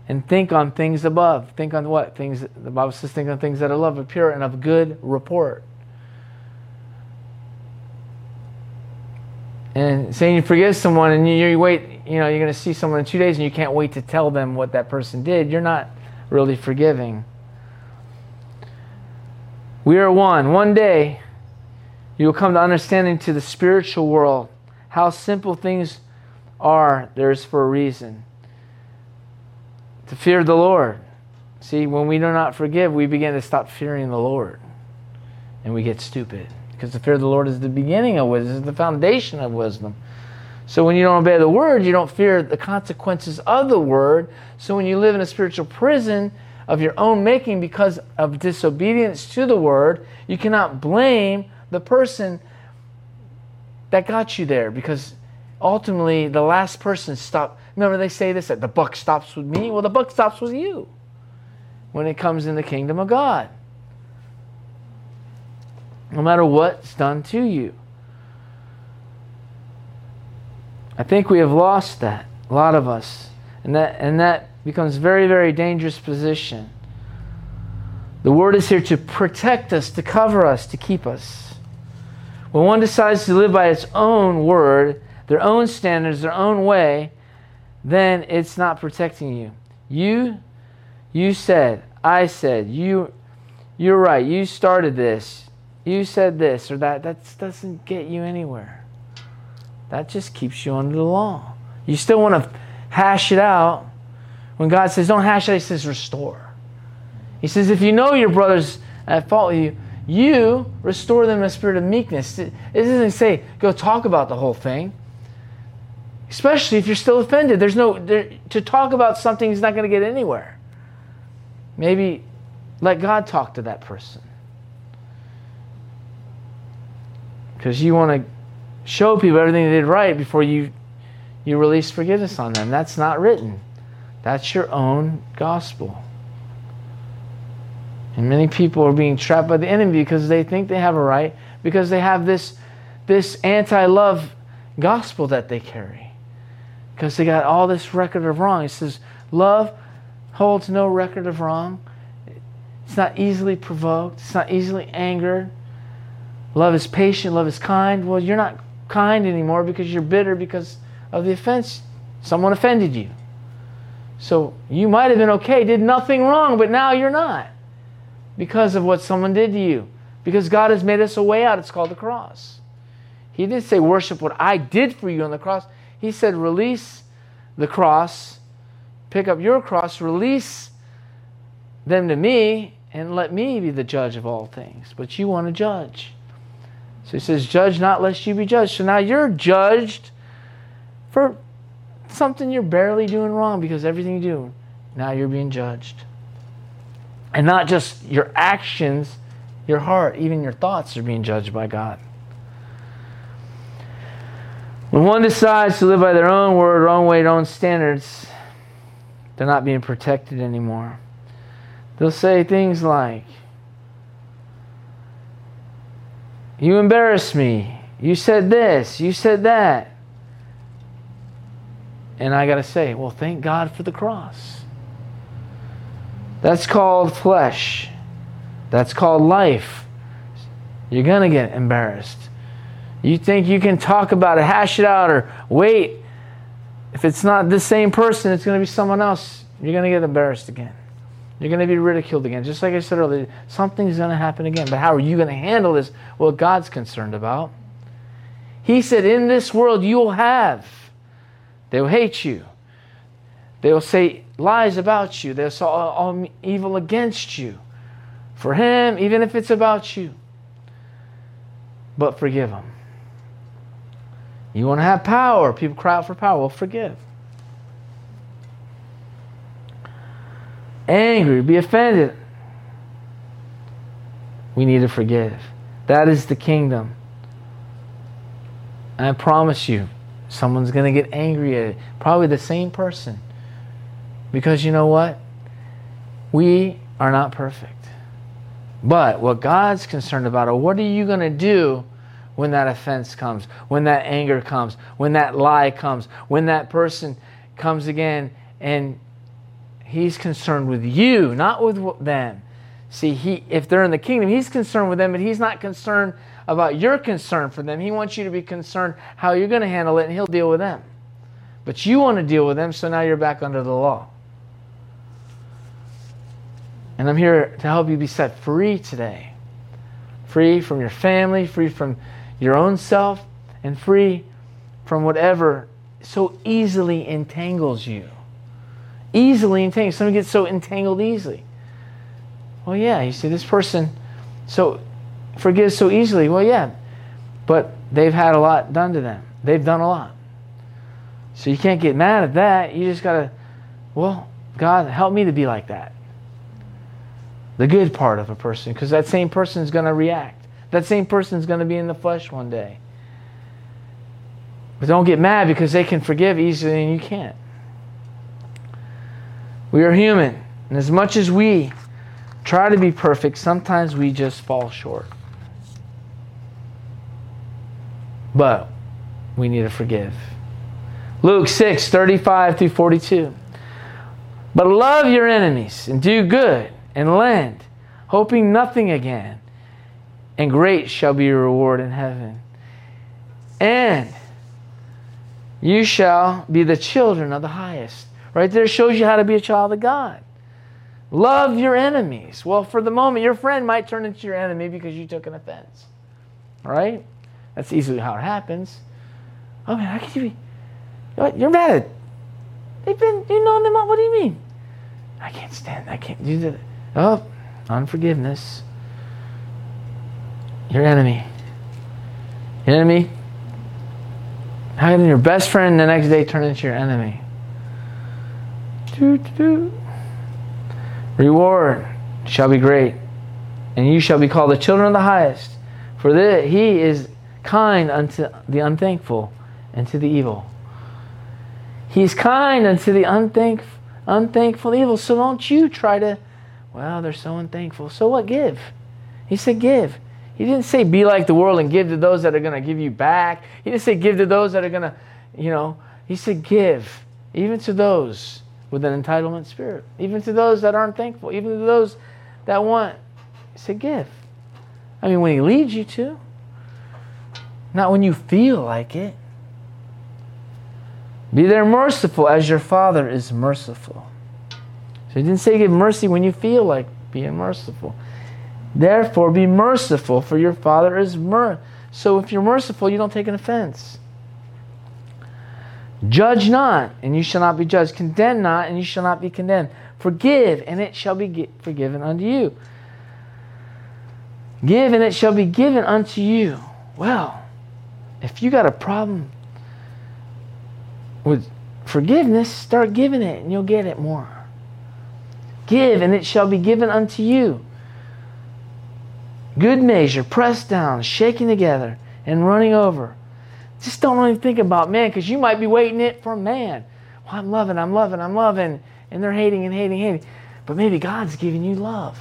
And think on things above. Think on what? Things the Bible says think on things that are love, pure, and of good report. And saying you forgive someone and you, you wait, you know, you're going to see someone in two days and you can't wait to tell them what that person did, you're not really forgiving. We are one. One day, you will come to understanding to the spiritual world how simple things are. There's for a reason. To fear the Lord. See, when we do not forgive, we begin to stop fearing the Lord. And we get stupid. Because the fear of the Lord is the beginning of wisdom, is the foundation of wisdom. So when you don't obey the word, you don't fear the consequences of the word. So when you live in a spiritual prison of your own making because of disobedience to the word, you cannot blame the person that got you there because ultimately the last person stopped. Remember, they say this that the buck stops with me. Well, the buck stops with you when it comes in the kingdom of God no matter what's done to you. I think we have lost that, a lot of us. And that, and that becomes very, very dangerous position. The word is here to protect us, to cover us, to keep us. When one decides to live by its own word, their own standards, their own way, then it's not protecting you. You you said, I said, you you're right. You started this you said this or that, that doesn't get you anywhere. That just keeps you under the law. You still want to hash it out. When God says, don't hash it, He says, restore. He says, if you know your brother's at fault with you, you restore them in a spirit of meekness. It doesn't say, go talk about the whole thing. Especially if you're still offended. There's no, there, to talk about something is not going to get anywhere. Maybe let God talk to that person. Because you want to show people everything they did right before you you release forgiveness on them. That's not written. That's your own gospel. And many people are being trapped by the enemy because they think they have a right because they have this this anti-love gospel that they carry. Because they got all this record of wrong. It says love holds no record of wrong. It's not easily provoked. It's not easily angered. Love is patient, love is kind. Well, you're not kind anymore because you're bitter because of the offense. Someone offended you. So you might have been okay, did nothing wrong, but now you're not because of what someone did to you. Because God has made us a way out. It's called the cross. He didn't say worship what I did for you on the cross. He said release the cross, pick up your cross, release them to me, and let me be the judge of all things. But you want to judge. So he says, Judge not lest you be judged. So now you're judged for something you're barely doing wrong because everything you do, now you're being judged. And not just your actions, your heart, even your thoughts are being judged by God. When one decides to live by their own word, their own way, their own standards, they're not being protected anymore. They'll say things like, You embarrassed me. You said this. You said that. And I got to say, well, thank God for the cross. That's called flesh. That's called life. You're going to get embarrassed. You think you can talk about it, hash it out, or wait. If it's not the same person, it's going to be someone else. You're going to get embarrassed again. You're going to be ridiculed again. Just like I said earlier, something's going to happen again. But how are you going to handle this? Well, God's concerned about. He said, In this world you will have. They will hate you. They will say lies about you. They'll say all, all evil against you. For Him, even if it's about you. But forgive them. You want to have power. People cry out for power. Well, forgive. Angry, be offended. We need to forgive. That is the kingdom. And I promise you, someone's going to get angry at it. Probably the same person. Because you know what? We are not perfect. But what God's concerned about are what are you going to do when that offense comes, when that anger comes, when that lie comes, when that person comes again and he's concerned with you, not with them. See, he if they're in the kingdom, he's concerned with them, but he's not concerned about your concern for them. He wants you to be concerned how you're going to handle it and he'll deal with them. But you want to deal with them, so now you're back under the law. And I'm here to help you be set free today. Free from your family, free from your own self and free from whatever so easily entangles you. Easily entangled. Someone gets so entangled easily. Well, yeah, you see, this person so forgives so easily. Well, yeah, but they've had a lot done to them. They've done a lot. So you can't get mad at that. You just got to, well, God, help me to be like that. The good part of a person, because that same person is to react. That same person is to be in the flesh one day. But don't get mad because they can forgive easily and you can't. We are human. And as much as we try to be perfect, sometimes we just fall short. But we need to forgive. Luke 6, 35 through 42. But love your enemies and do good and lend, hoping nothing again and great shall be your reward in heaven. And you shall be the children of the highest. Right there shows you how to be a child of God. Love your enemies. Well, for the moment, your friend might turn into your enemy because you took an offense. Right? That's easily how it happens. Oh man, how can you be? You're mad at. They've been, you know them. What do you mean? I can't stand. I can't do that. Oh, unforgiveness your enemy. Your enemy. How can your best friend the next day turn into your enemy? Reward shall be great, and you shall be called the children of the highest. For the, he is kind unto the unthankful and to the evil. He's kind unto the unthank, unthankful evil. So don't you try to, well, they're so unthankful. So what? Give. He said, give. He didn't say be like the world and give to those that are going to give you back. He didn't say give to those that are going to, you know, he said give, even to those with an entitlement spirit, even to those that aren't thankful, even to those that want. He said give. I mean, when he leads you to, not when you feel like it. Be there merciful as your Father is merciful. So he didn't say give mercy when you feel like being merciful. Therefore, be merciful, for your Father is mer. So if you're merciful, you don't take an offense. Judge not, and you shall not be judged. Condemn not, and you shall not be condemned. Forgive, and it shall be forgiven unto you. Give, and it shall be given unto you. Well, if you got a problem with forgiveness, start giving it, and you'll get it more. Give, and it shall be given unto you. Good measure, pressed down, shaking together, and running over. Just don't even think about man, because you might be waiting it from man. Well, I'm loving, I'm loving, I'm loving, and they're hating and hating, hating. But maybe God's giving you love.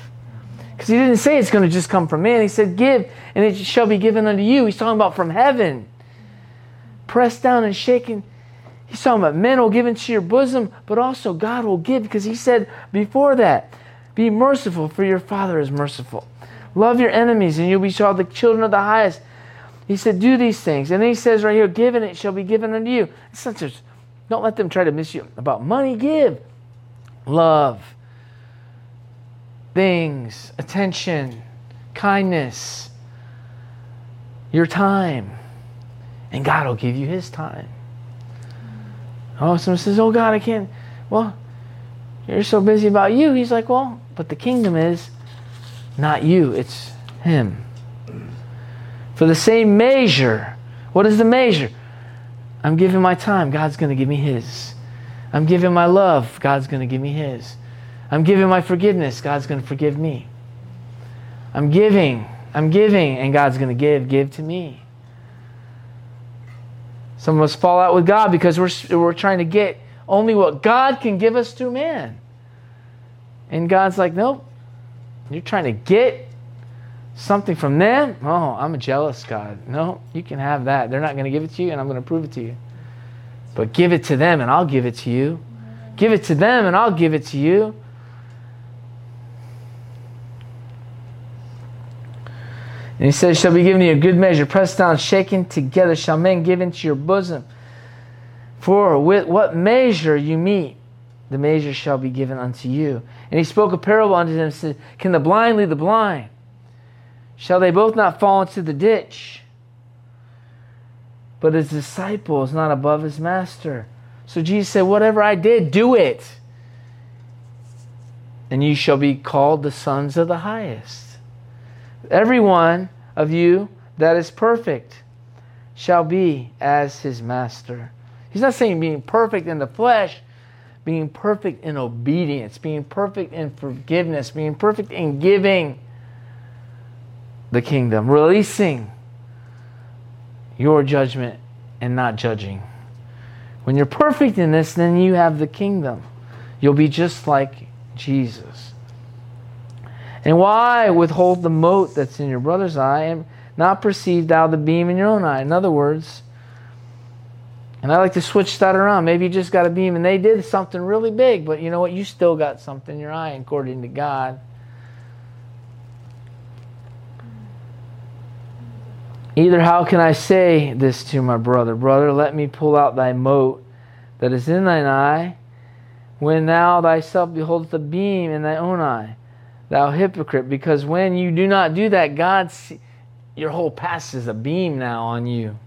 Because he didn't say it's going to just come from man. He said, Give, and it shall be given unto you. He's talking about from heaven. Pressed down and shaken. He's talking about men will give into your bosom, but also God will give because he said before that, Be merciful, for your Father is merciful. Love your enemies, and you'll be called the children of the highest. He said, Do these things. And then he says right here, Give, and it shall be given unto you. It's not just, don't let them try to miss you about money. Give. Love things, attention, kindness, your time. And God will give you His time. Oh, someone says, Oh, God, I can't. Well, you're so busy about you. He's like, Well, but the kingdom is not you, it's Him. For the same measure, what is the measure? I'm giving my time, God's going to give me His. I'm giving my love, God's going to give me His. I'm giving my forgiveness, God's going to forgive me. I'm giving, I'm giving, and God's going to give, give to me. Some of us fall out with God because we're, we're trying to get only what God can give us through man. And God's like, nope, you're trying to get something from them? Oh, I'm a jealous God. No, you can have that. They're not going to give it to you, and I'm going to prove it to you. But give it to them, and I'll give it to you. Give it to them, and I'll give it to you. And he says, Shall be given you a good measure, pressed down, shaken together, shall men give into your bosom. For with what measure you meet, the measure shall be given unto you. And he spoke a parable unto them, said, Can the blind lead the blind? Shall they both not fall into the ditch? But his disciple is not above his master. So Jesus said, Whatever I did, do it. And you shall be called the sons of the highest. Every one of you that is perfect shall be as his master. He's not saying being perfect in the flesh, being perfect in obedience, being perfect in forgiveness, being perfect in giving the kingdom, releasing your judgment and not judging. When you're perfect in this, then you have the kingdom. You'll be just like Jesus. And why withhold the mote that's in your brother's eye and not perceive thou the beam in your own eye? In other words, and I like to switch that around. Maybe you just got a beam and they did something really big, but you know what? You still got something in your eye according to God. Either how can I say this to my brother? Brother, let me pull out thy mote that is in thine eye, when thou thyself beholdest the beam in thy own eye thou hypocrite, because when you do not do that, God, your whole past is a beam now on you.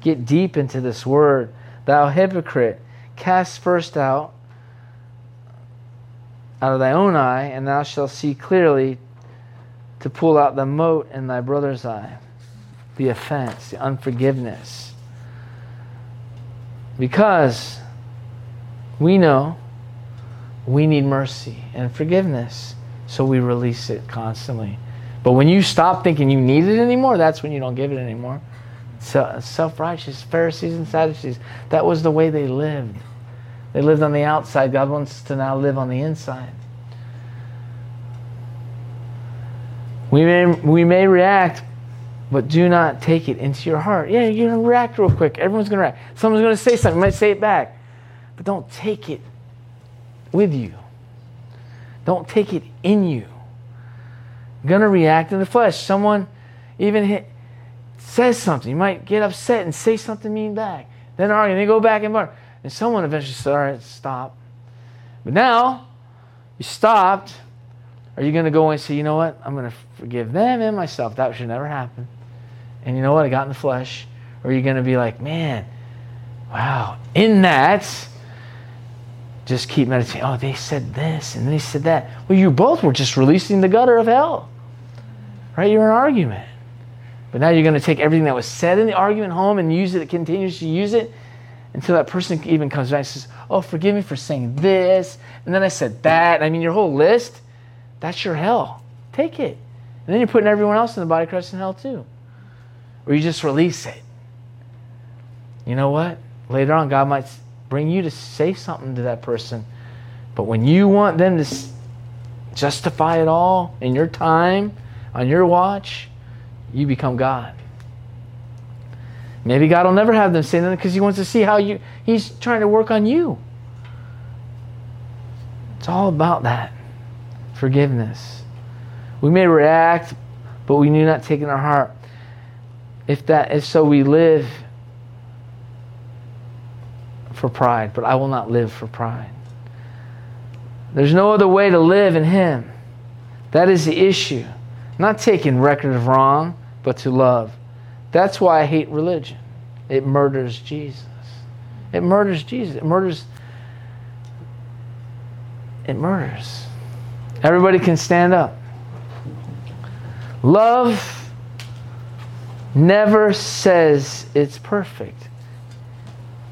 Get deep into this word. Thou hypocrite, cast first out out of thy own eye, and thou shalt see clearly to pull out the mote in thy brother's eye, the offense, the unforgiveness. Because we know we need mercy and forgiveness. So we release it constantly. But when you stop thinking you need it anymore, that's when you don't give it anymore. So, Self righteous Pharisees and Sadducees, that was the way they lived. They lived on the outside. God wants to now live on the inside. We may, we may react, but do not take it into your heart. Yeah, you're going to react real quick. Everyone's going to react. Someone's going to say something. You might say it back. But don't take it with you. Don't take it in you. You're going to react in the flesh. Someone even hit, says something. You might get upset and say something mean back. Then argue. Then go back and bark. And someone eventually says, all right, stop. But now, you stopped. Are you going to go and say, you know what? I'm going to forgive them and myself. That should never happen. And you know what? I got in the flesh. Or are you going to be like, man, wow, in that, just keep meditating. Oh, they said this and they said that. Well, you both were just releasing the gutter of hell. Right? You're an argument. But now you're going to take everything that was said in the argument home and use it, continues to use it until that person even comes back and says, Oh, forgive me for saying this. And then I said that. I mean, your whole list, that's your hell. Take it. And then you're putting everyone else in the body of Christ in hell too. Or you just release it. You know what? Later on, God might bring you to say something to that person. But when you want them to justify it all in your time, on your watch, you become God. Maybe God will never have them say that because He wants to see how you, He's trying to work on you. It's all about that forgiveness. We may react, but we do not take in our heart. If that if so, we live for pride, but I will not live for pride. There's no other way to live in Him. That is the issue. Not taking record of wrong, but to love. That's why I hate religion. It murders Jesus. It murders Jesus. It murders. It murders. Everybody can stand up. Love never says it's perfect.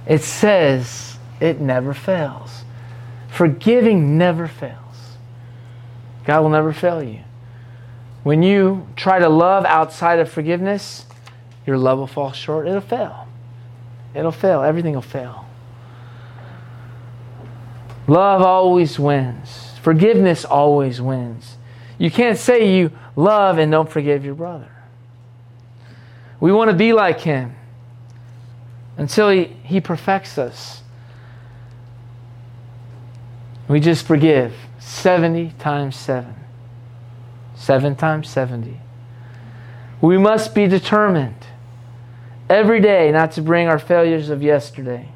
It says it never fails. Forgiving never fails. God will never fail you. When you try to love outside of forgiveness, your love will fall short. It'll fail. It'll fail. Everything will fail. Love always wins. Forgiveness always wins. You can't say you love and don't forgive your brother. We want to be like him until he, he perfects us. We just forgive 70 times 7. 7 times 70. We must be determined every day not to bring our failures of yesterday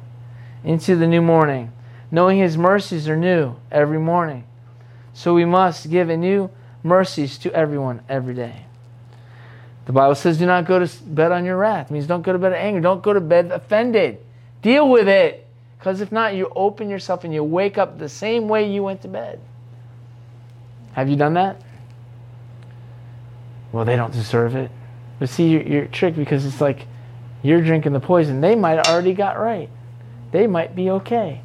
into the new morning, knowing His mercies are new every morning. So we must give new mercies to everyone every day. The Bible says, do not go to bed on your wrath. It means don't go to bed angry. Don't go to bed offended. Deal with it. Because if not, you open yourself and you wake up the same way you went to bed. Have you done that? Well, they don't deserve it. But see, you're, you're tricked because it's like you're drinking the poison. They might have already got right. They might be okay.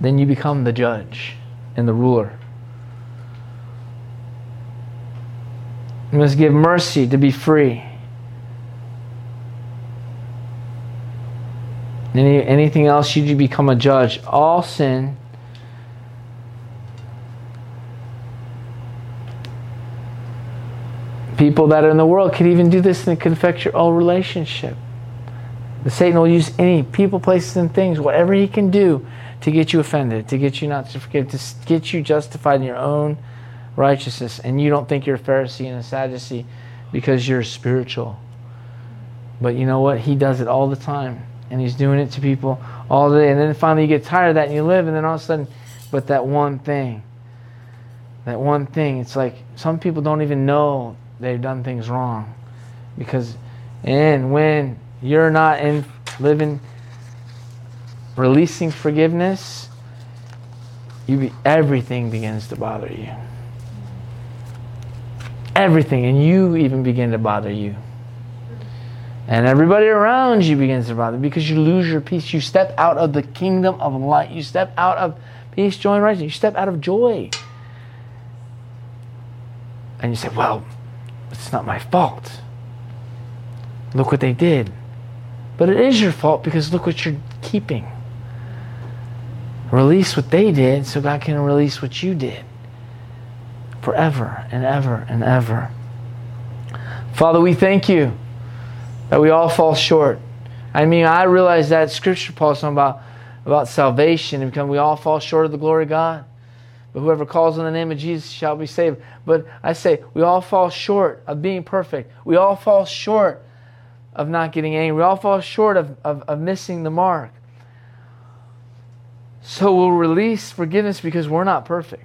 Then you become the judge and the ruler. You must give mercy to be free. Any, anything else, you become a judge. All sin people that are in the world could even do this and it could affect your own relationship. The Satan will use any people, places, and things, whatever he can do to get you offended, to get you not to forgive, to get you justified in your own righteousness. And you don't think you're a Pharisee and a Sadducee because you're spiritual. But you know what? He does it all the time. And he's doing it to people all day. And then finally you get tired of that and you live, and then all of a sudden, but that one thing, that one thing, it's like some people don't even know they've done things wrong. Because, and when you're not in living, releasing forgiveness, you be, everything begins to bother you. Everything, and you even begin to bother you. And everybody around you begins to bother because you lose your peace. You step out of the kingdom of light. You step out of peace, joy, and righteousness. You step out of joy. And you say, well, it's not my fault. Look what they did. But it is your fault because look what you're keeping. Release what they did so God can release what you did forever and ever and ever. Father, we thank you that we all fall short. I mean, I realize that scripture Paul talking about about salvation and because we all fall short of the glory of God. But whoever calls on the name of Jesus shall be saved. But I say, we all fall short of being perfect. We all fall short of not getting angry. We all fall short of, of, of missing the mark. So we'll release forgiveness because we're not perfect.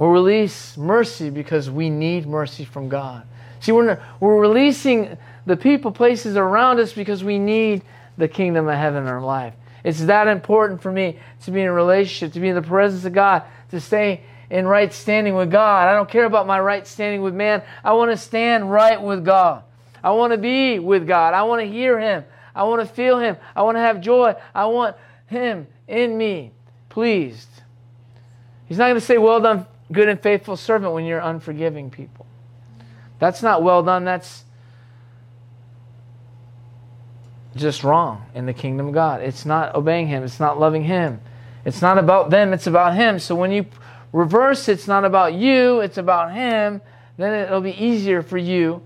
We'll release mercy because we need mercy from God. See, we're, we're releasing the people, places around us because we need the kingdom of heaven in our life. It's that important for me to be in a relationship, to be in the presence of God, to stay in right standing with God. I don't care about my right standing with man. I want to stand right with God. I want to be with God. I want to hear Him. I want to feel Him. I want to have joy. I want Him in me, pleased. He's not going to say, Well done, good and faithful servant, when you're unforgiving people. That's not well done. That's just wrong in the kingdom of God. It's not obeying Him, it's not loving Him. It's not about them, it's about Him. So when you reverse, it's not about you, it's about Him, then it'll be easier for you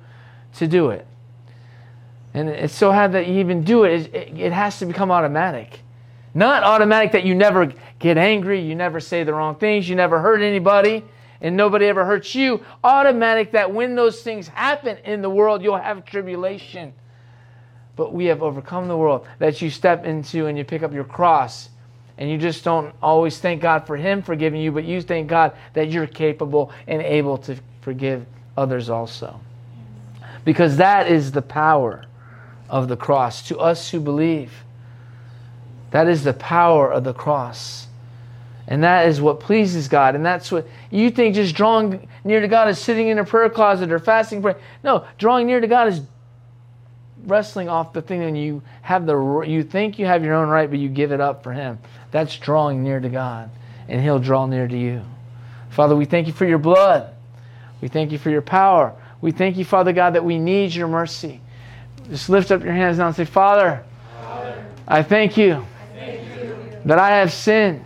to do it. And it's so hard that you even do it, it, it has to become automatic. Not automatic that you never get angry, you never say the wrong things, you never hurt anybody, and nobody ever hurts you. Automatic that when those things happen in the world, you'll have tribulation. But we have overcome the world. That you step into and you pick up your cross and you just don't always thank God for Him forgiving you, but you thank God that you're capable and able to forgive others also. Because that is the power of the cross to us who believe. That is the power of the cross. And that is what pleases God. And that's what you think just drawing near to God is sitting in a prayer closet or fasting. No, drawing near to God is wrestling off the thing and you have the you think you have your own right but you give it up for him. That's drawing near to god and he'll draw near to you. Father we thank you for your blood. We thank you for your power. We thank you father god that we need your mercy. Just lift up your hands now and say father, father i thank you, I thank you that I have sinned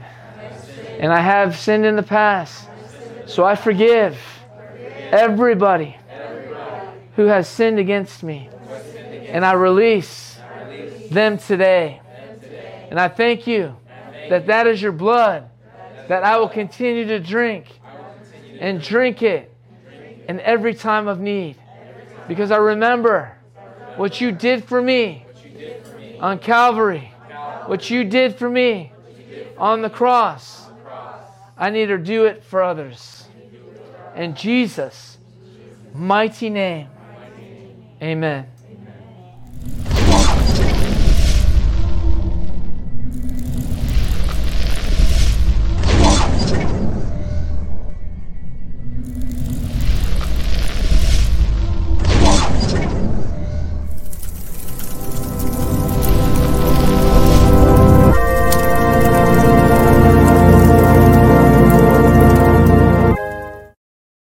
and i have sinned in the past so i forgive, everybody who has sinned against me and I release them today. And I thank you that that is your blood that I will continue to drink and drink it in every time of need. Because I remember what you did for me on Calvary, what you did for me on the cross. I need to do it for others. In Jesus' mighty name, amen.